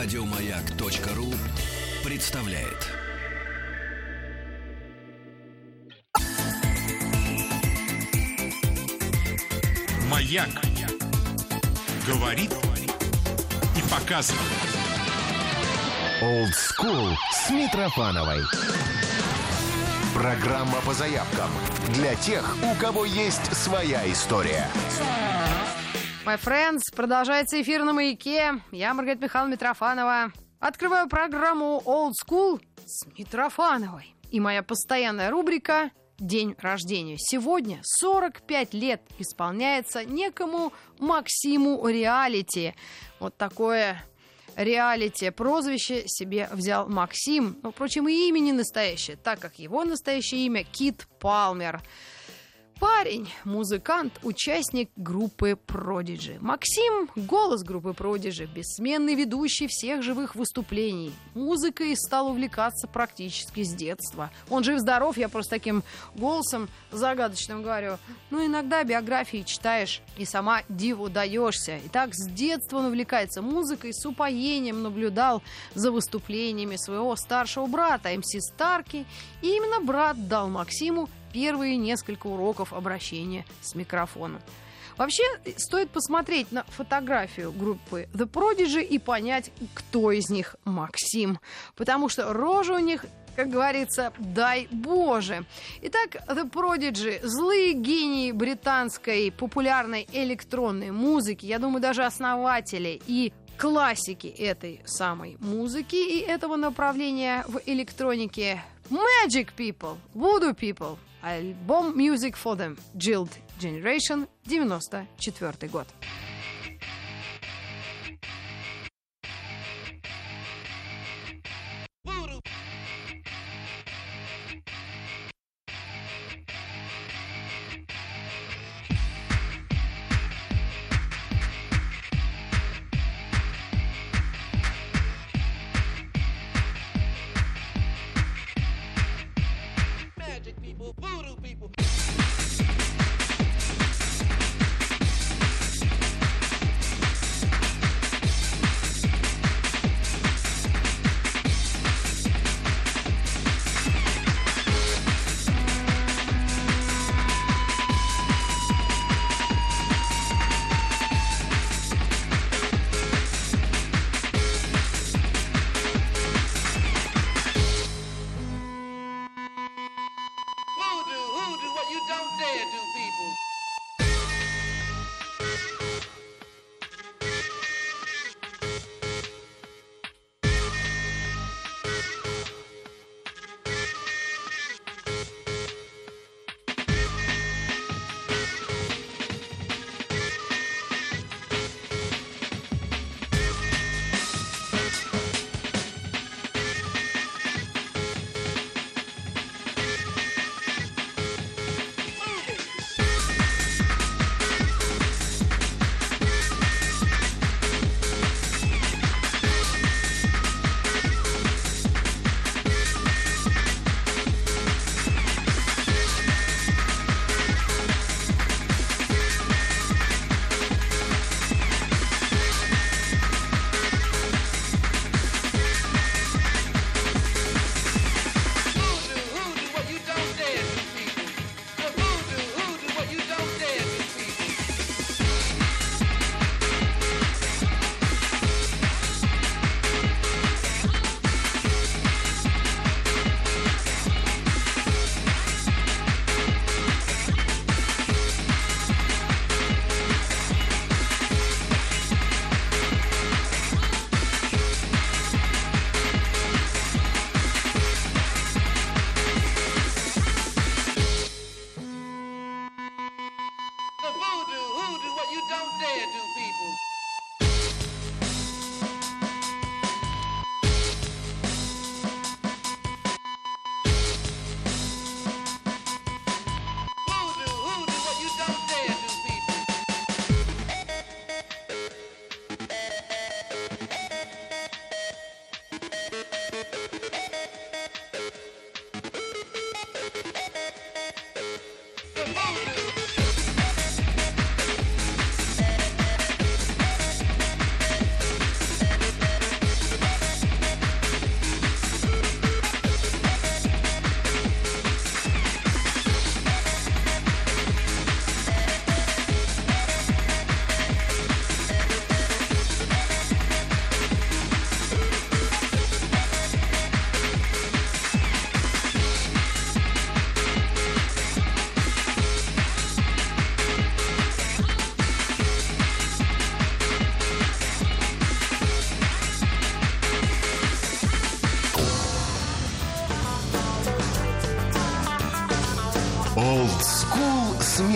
Радиомаяк.ру представляет. Маяк. Говорит и показывает. Old School с Митрофановой. Программа по заявкам для тех, у кого есть своя история. My friends, продолжается эфир на маяке. Я Маргарита Михайловна Митрофанова. Открываю программу Old School с Митрофановой. И моя постоянная рубрика «День рождения». Сегодня 45 лет исполняется некому Максиму Реалити. Вот такое реалити прозвище себе взял Максим. Ну, впрочем, и имя не настоящее, так как его настоящее имя Кит Палмер. Парень, музыкант, участник группы Prodigy. Максим – голос группы Prodigy, бессменный ведущий всех живых выступлений. Музыкой стал увлекаться практически с детства. Он жив-здоров, я просто таким голосом загадочным говорю. Ну, иногда биографии читаешь и сама диву даешься. И так с детства он увлекается музыкой, с упоением наблюдал за выступлениями своего старшего брата МС Старки. И именно брат дал Максиму первые несколько уроков обращения с микрофоном. Вообще, стоит посмотреть на фотографию группы The Prodigy и понять, кто из них Максим. Потому что рожа у них как говорится, дай Боже. Итак, The Prodigy – злые гении британской популярной электронной музыки, я думаю, даже основатели и классики этой самой музыки и этого направления в электронике Magic People, Voodoo People, альбом Music for Them, Jilled Generation, 94 год.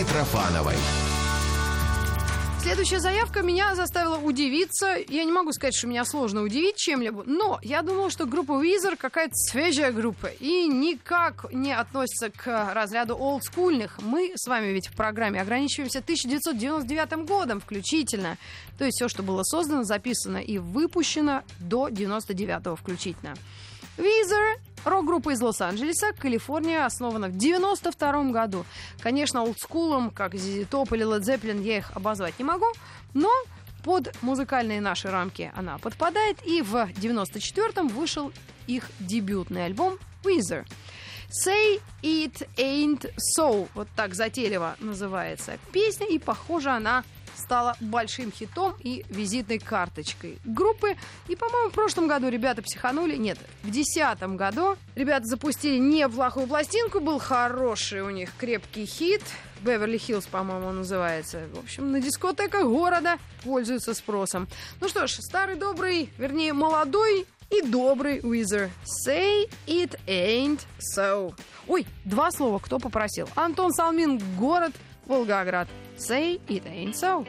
Митрофановой. Следующая заявка меня заставила удивиться. Я не могу сказать, что меня сложно удивить чем-либо, но я думала, что группа Weezer какая-то свежая группа и никак не относится к разряду олдскульных. Мы с вами ведь в программе ограничиваемся 1999 годом включительно. То есть все, что было создано, записано и выпущено до 99 включительно. Weezer Рок-группа из Лос-Анджелеса, Калифорния, основана в 92 году. Конечно, олдскулом, как ZZ Top или Led Zeppelin, я их обозвать не могу, но под музыкальные наши рамки она подпадает, и в 94-м вышел их дебютный альбом Weezer. Say It Ain't So, вот так затейливо называется песня, и похоже она стала большим хитом и визитной карточкой группы. И, по-моему, в прошлом году ребята психанули. Нет, в десятом году ребята запустили неплохую пластинку. Был хороший у них крепкий хит. Беверли Хиллз, по-моему, называется. В общем, на дискотеках города пользуются спросом. Ну что ж, старый добрый, вернее, молодой и добрый Уизер. Say it ain't so. Ой, два слова, кто попросил? Антон Салмин, город Волгоград. Say it ain't so.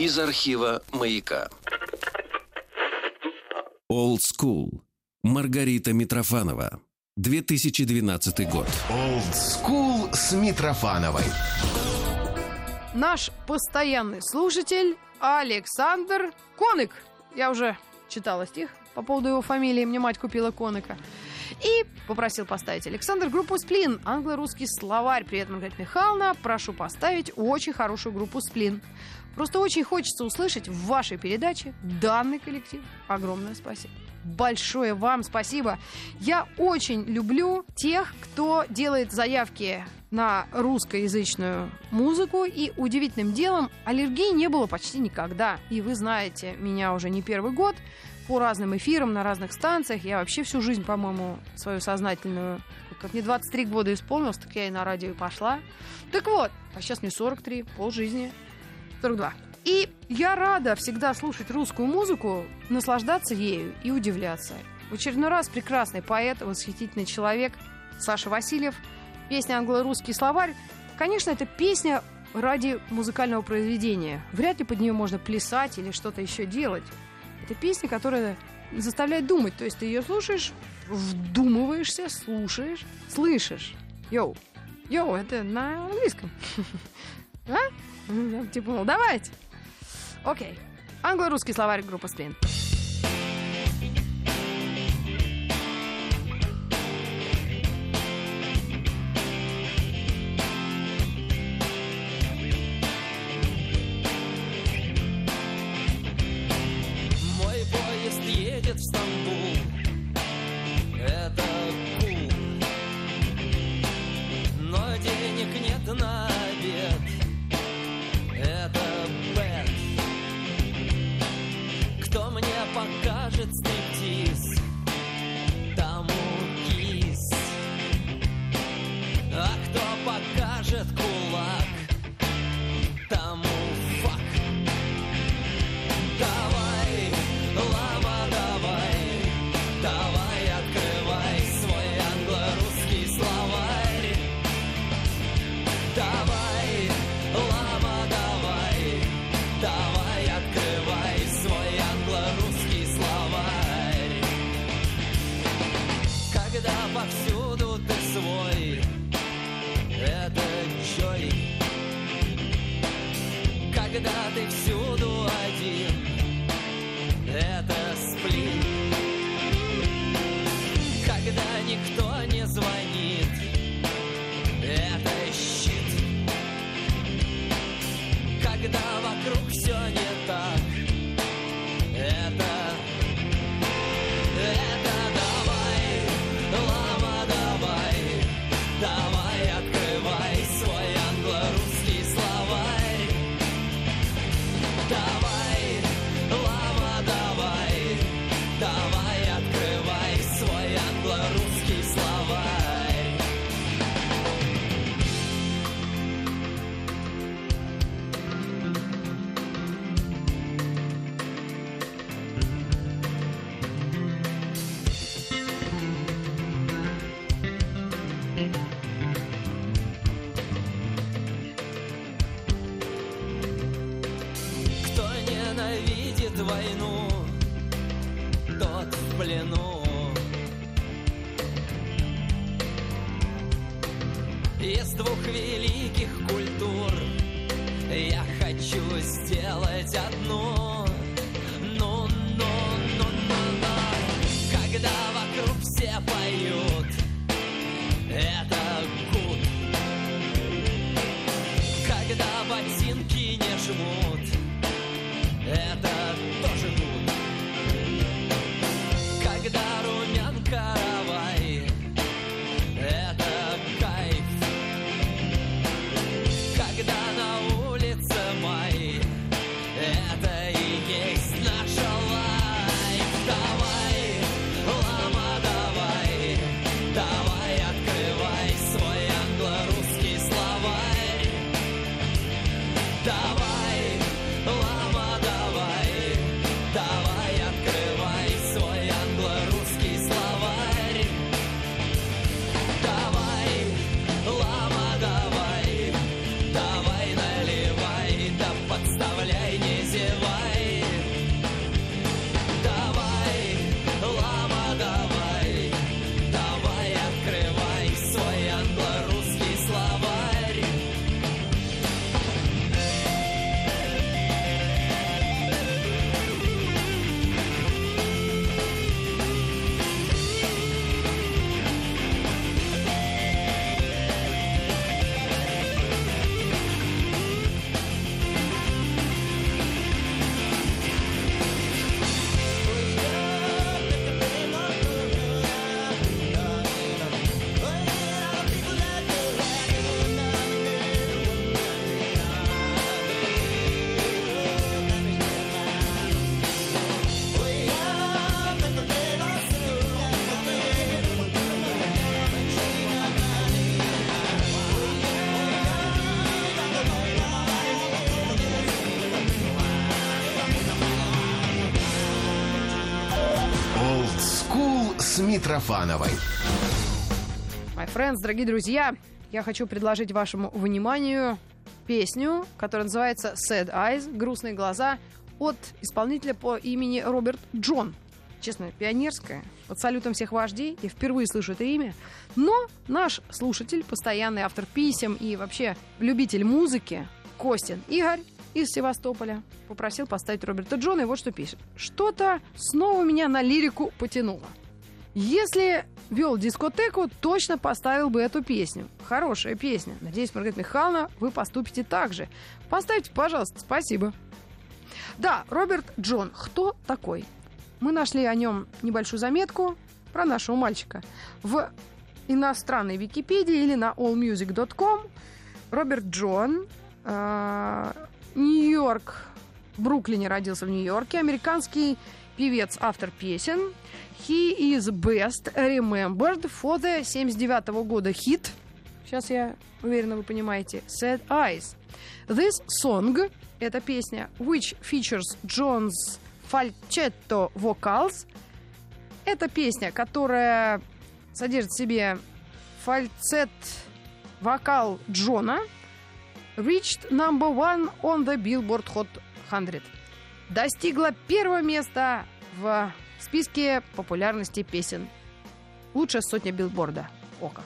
Из архива «Маяка». Old School. Маргарита Митрофанова. 2012 год. Old School с Митрофановой. Наш постоянный слушатель Александр Конык. Я уже читала стих по поводу его фамилии. Мне мать купила Коныка. И попросил поставить Александр группу «Сплин». Англо-русский словарь. Привет, Маргарита Михайловна. Прошу поставить очень хорошую группу «Сплин». Просто очень хочется услышать в вашей передаче данный коллектив. Огромное спасибо. Большое вам спасибо. Я очень люблю тех, кто делает заявки на русскоязычную музыку. И удивительным делом аллергии не было почти никогда. И вы знаете меня уже не первый год по разным эфирам на разных станциях. Я вообще всю жизнь, по-моему, свою сознательную... Как мне 23 года исполнилось, так я и на радио пошла. Так вот, а сейчас мне 43, полжизни. 42. И я рада всегда слушать русскую музыку, наслаждаться ею и удивляться. В очередной раз прекрасный поэт, восхитительный человек Саша Васильев. Песня «Англо-русский словарь». Конечно, это песня ради музыкального произведения. Вряд ли под нее можно плясать или что-то еще делать. Это песня, которая заставляет думать. То есть ты ее слушаешь, вдумываешься, слушаешь, слышишь. Йоу. Йоу, это на английском. А? Я Типа, ну давайте. Окей. Англо-русский словарь группа Сплин. more. Митрофановой. My friends, дорогие друзья, я хочу предложить вашему вниманию песню, которая называется Sad Eyes, грустные глаза, от исполнителя по имени Роберт Джон. Честно, пионерская, под салютом всех вождей, я впервые слышу это имя. Но наш слушатель, постоянный автор писем и вообще любитель музыки, Костин Игорь из Севастополя, попросил поставить Роберта Джона, и вот что пишет. Что-то снова меня на лирику потянуло. Если вел дискотеку, точно поставил бы эту песню. Хорошая песня. Надеюсь, Маргарита Михайловна, вы поступите так же. Поставьте, пожалуйста, спасибо. Да, Роберт Джон. Кто такой? Мы нашли о нем небольшую заметку про нашего мальчика в иностранной Википедии или на allmusic.com. Роберт Джон, э, Нью-Йорк, в Бруклине родился в Нью-Йорке, американский певец, автор песен. He is best remembered for the 79 года хит. Сейчас я уверена, вы понимаете. Sad Eyes. This song, эта песня, which features John's falsetto vocals, это песня, которая содержит в себе фальцет вокал Джона, reached number one on the Billboard Hot 100. Достигла первого места в списке популярности песен. Лучшая сотня билборда. О как.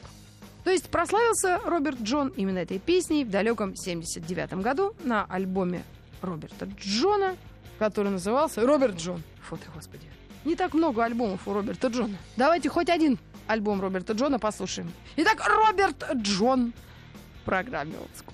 То есть прославился Роберт Джон именно этой песней в далеком 79 году на альбоме Роберта Джона, который назывался «Роберт Джон». Фу ты, господи. Не так много альбомов у Роберта Джона. Давайте хоть один альбом Роберта Джона послушаем. Итак, Роберт Джон в программе Old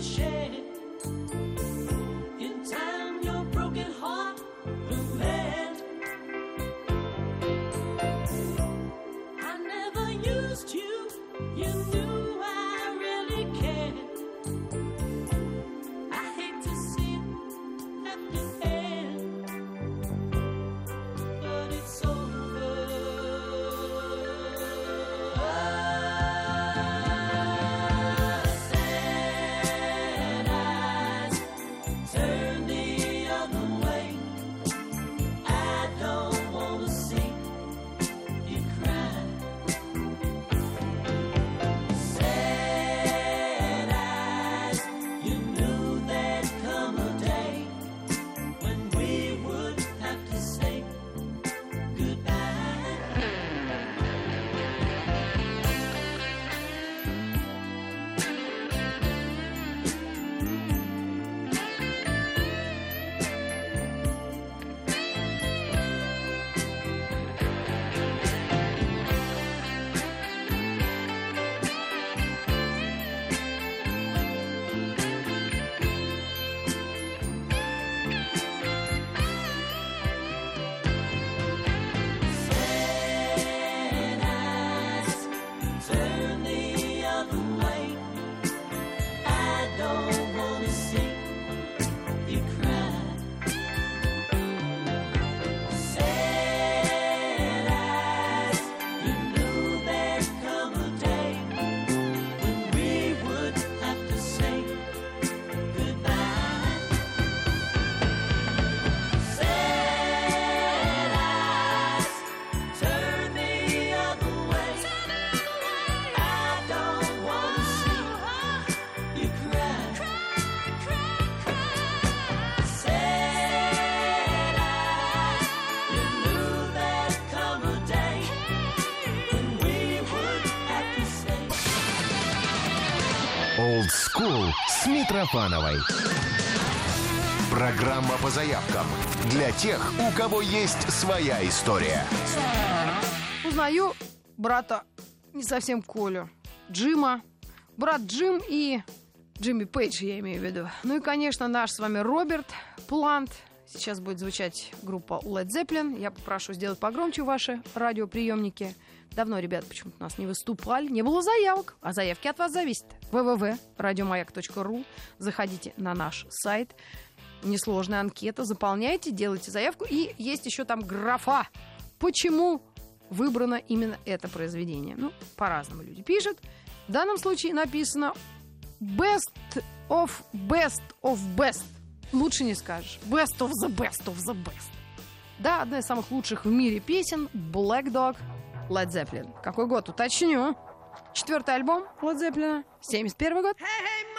share. С Митрофановой. Программа по заявкам для тех, у кого есть своя история. Узнаю брата, не совсем Колю, Джима. Брат Джим и Джимми Пейдж, я имею в виду. Ну и, конечно, наш с вами Роберт Плант. Сейчас будет звучать группа Led Zeppelin. Я попрошу сделать погромче ваши радиоприемники. Давно, ребят, почему-то у нас не выступали. Не было заявок, а заявки от вас зависят. www.радиомаяк.ру Заходите на наш сайт. Несложная анкета. Заполняйте, делайте заявку. И есть еще там графа. Почему выбрано именно это произведение? Ну, по-разному люди пишут. В данном случае написано Best of best of best. Лучше не скажешь. Best of the best of the best. Да, одна из самых лучших в мире песен Black Dog Led Zeppelin. Какой год? Уточню. Четвертый альбом Led Zeppelin. 71 год. Hey, hey,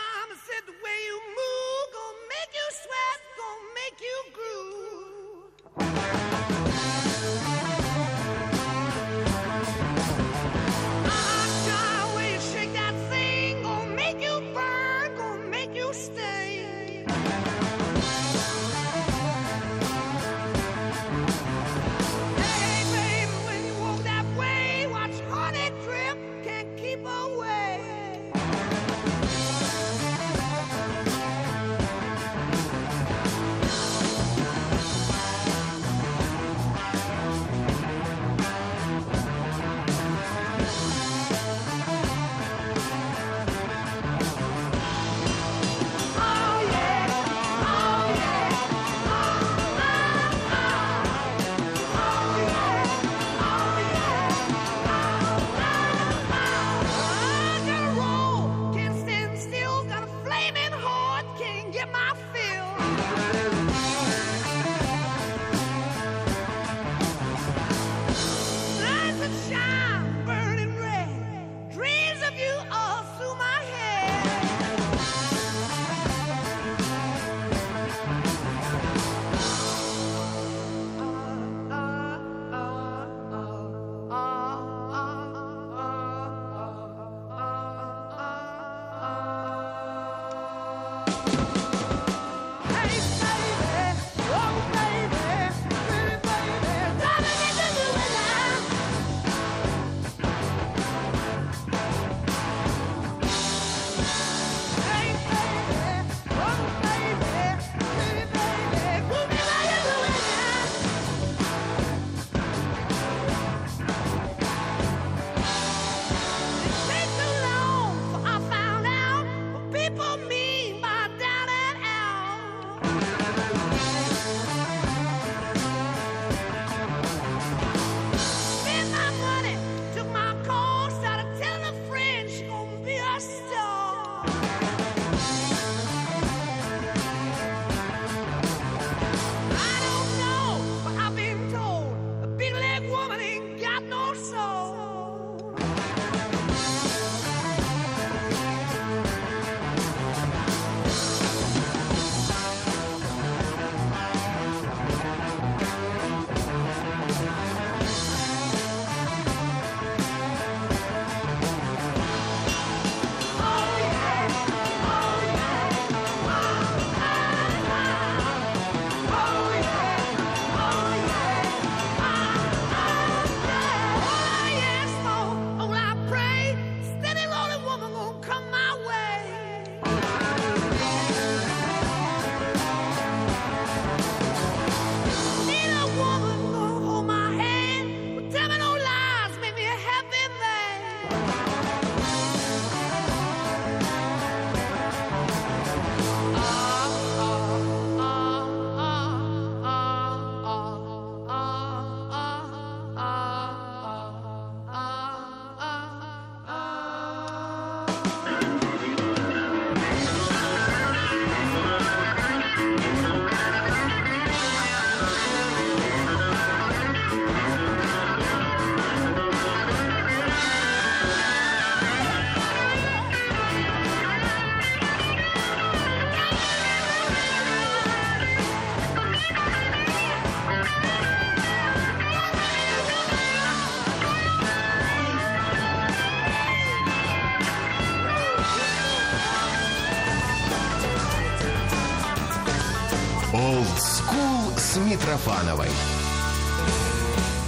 с Митрофановой.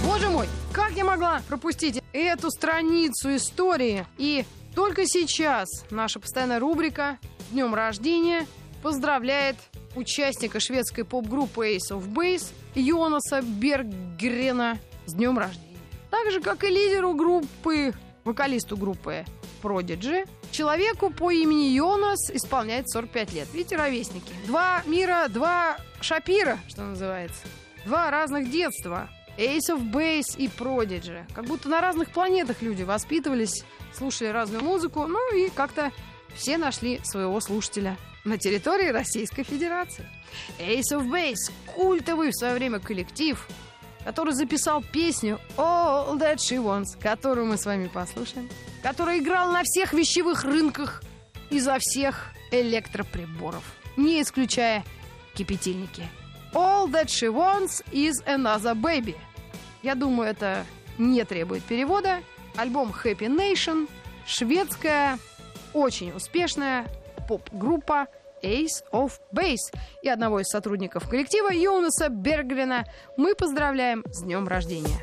Боже мой, как я могла пропустить эту страницу истории? И только сейчас наша постоянная рубрика днем рождения поздравляет участника шведской поп-группы Ace of Base Йонаса Бергрена с днем рождения. Так же, как и лидеру группы, вокалисту группы Prodigy, человеку по имени Йонас исполняется 45 лет. Видите, ровесники. Два мира, два Шапира, что называется. Два разных детства. Ace of Base и Prodigy. Как будто на разных планетах люди воспитывались, слушали разную музыку, ну и как-то все нашли своего слушателя на территории Российской Федерации. Ace of Base – культовый в свое время коллектив, который записал песню All That She Wants, которую мы с вами послушаем, который играл на всех вещевых рынках изо всех электроприборов, не исключая кипятильники. All That She Wants is Another Baby. Я думаю, это не требует перевода. Альбом Happy Nation, шведская, очень успешная поп-группа Ace of Base. И одного из сотрудников коллектива Йонаса Бергрена мы поздравляем с днем рождения.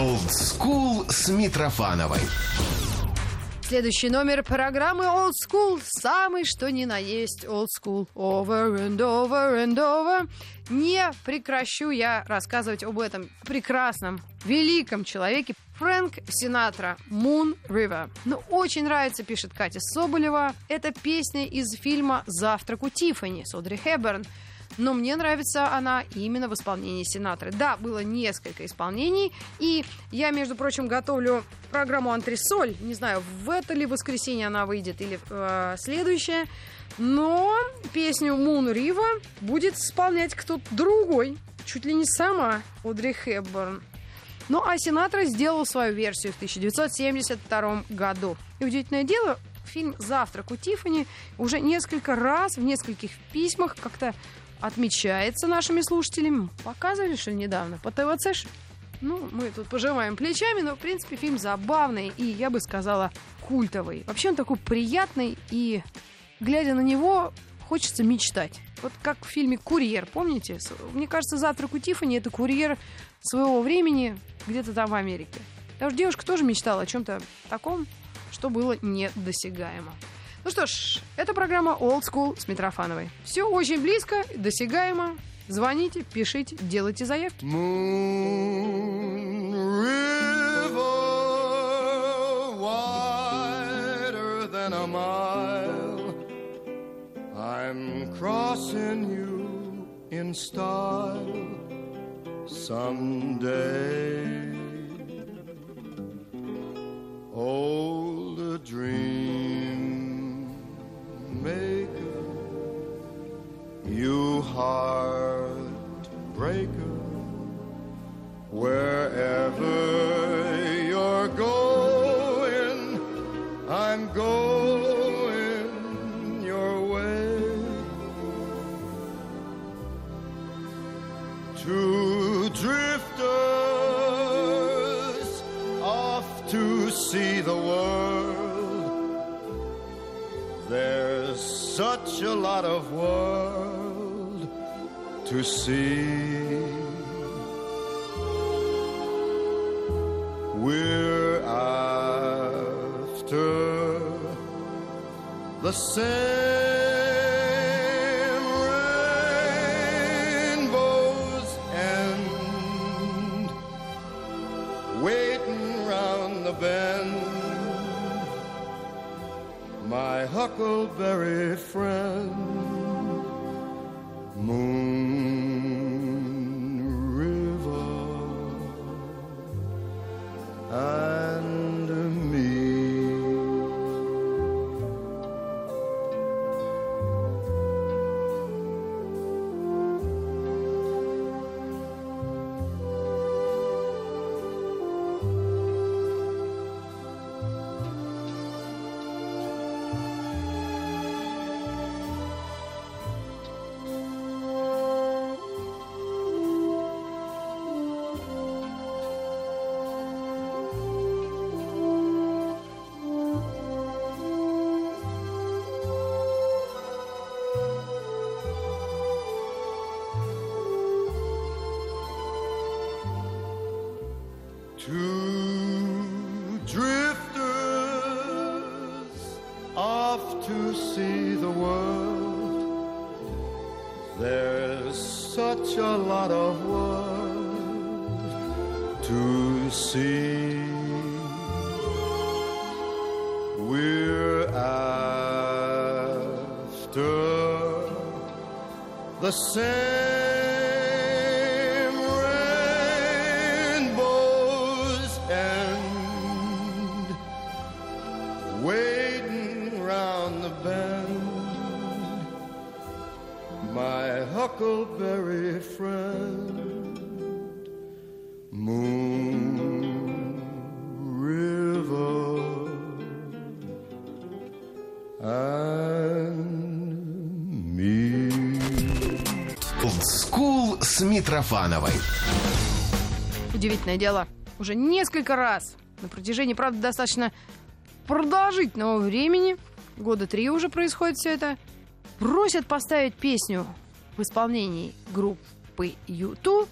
Old School с Митрофановой. Следующий номер программы Old School. Самый что ни на есть Old School. Over and over and over. Не прекращу я рассказывать об этом прекрасном, великом человеке Фрэнк Синатра Moon River. Ну, очень нравится, пишет Катя Соболева. Это песня из фильма «Завтрак у Тиффани» с Одри Хэбберн. Но мне нравится она именно в исполнении Синатры. Да, было несколько исполнений, и я, между прочим, готовлю программу «Антресоль». Не знаю, в это ли воскресенье она выйдет или э, следующее. Но песню «Moon River» будет исполнять кто-то другой. Чуть ли не сама Одри Хэбберн. Ну а Синатра сделал свою версию в 1972 году. И удивительное дело, фильм «Завтрак у Тиффани» уже несколько раз в нескольких письмах как-то отмечается нашими слушателями. Показывали, что недавно по ТВЦ? Ну, мы тут пожимаем плечами, но, в принципе, фильм забавный и, я бы сказала, культовый. Вообще он такой приятный, и, глядя на него, хочется мечтать. Вот как в фильме «Курьер», помните? Мне кажется, «Завтрак у Тиффани» — это курьер своего времени где-то там в Америке. Потому что девушка тоже мечтала о чем-то таком, что было недосягаемо. Ну что ж, это программа Old School с Митрофановой. Все очень близко, досягаемо. Звоните, пишите, делайте заявки. Moon River, wider than a mile. I'm crossing you in style someday. Old dream maker, you heartbreaker. Wherever you're going, I'm going your way. Two drifters off to see the world. There's such a lot of world to see. We're after the same My huckleberry friend, Moon Two drifters off to see the world. There's such a lot of world to see. We're after the same Митрофановой. Удивительное дело. Уже несколько раз на протяжении, правда, достаточно продолжительного времени, года три уже происходит все это, просят поставить песню в исполнении группы U2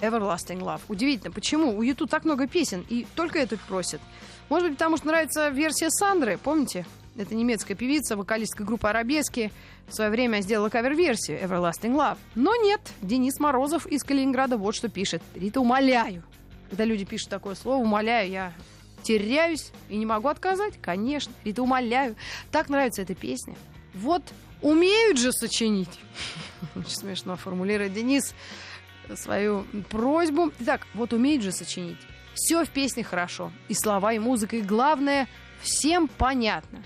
Everlasting Love. Удивительно, почему? У YouTube так много песен, и только эту просят. Может быть, потому что нравится версия Сандры, помните? Это немецкая певица, вокалистка группы «Арабески». В свое время сделала кавер-версию Everlasting Love. Но нет, Денис Морозов из Калининграда вот что пишет. Рита, умоляю. Когда люди пишут такое слово, умоляю, я теряюсь и не могу отказать. Конечно, Рита, умоляю. Так нравится эта песня. Вот умеют же сочинить. Очень смешно формулирует Денис свою просьбу. Итак, вот умеет же сочинить. Все в песне хорошо. И слова, и музыка, и главное, всем понятно,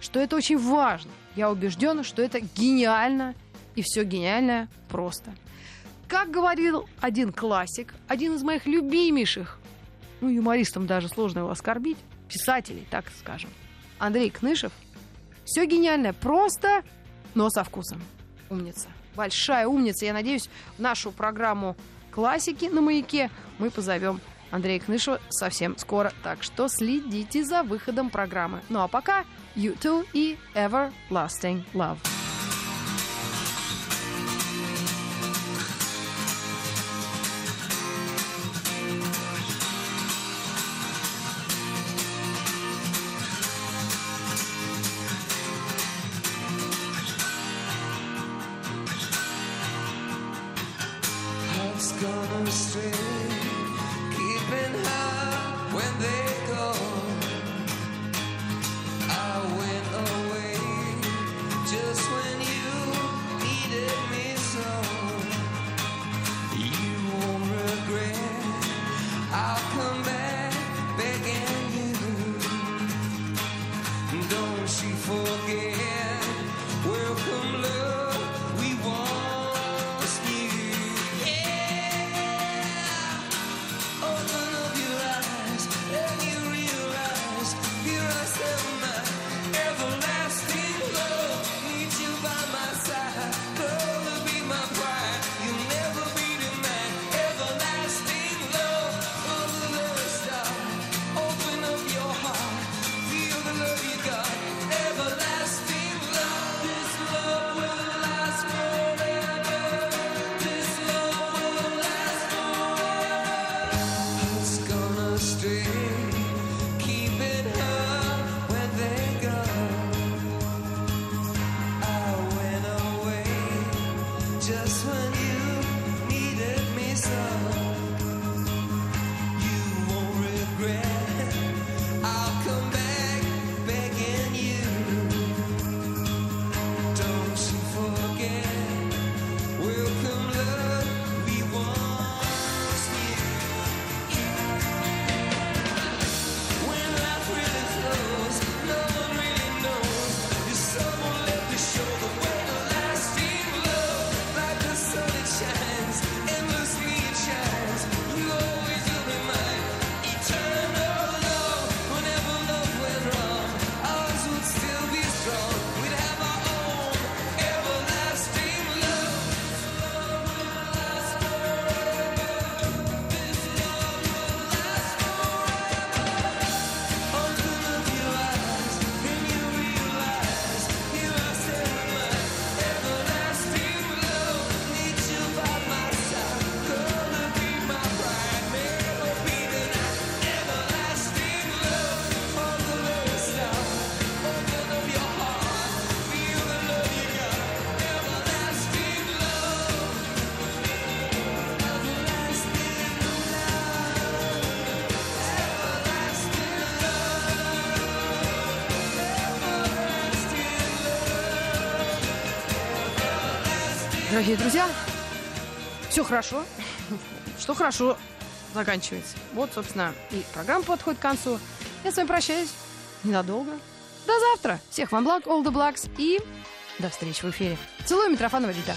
что это очень важно. Я убежден, что это гениально, и все гениальное просто. Как говорил один классик, один из моих любимейших, ну, юмористам даже сложно его оскорбить, писателей, так скажем, Андрей Кнышев, все гениальное просто, но со вкусом. Умница. Большая умница. Я надеюсь, в нашу программу классики на маяке мы позовем Андрея Кнышева совсем скоро. Так что следите за выходом программы. Ну а пока You Too и Everlasting Love. дорогие друзья. Все хорошо. Что хорошо заканчивается. Вот, собственно, и программа подходит к концу. Я с вами прощаюсь ненадолго. До завтра. Всех вам благ, all the blacks и до встречи в эфире. Целую, Митрофанова Рита.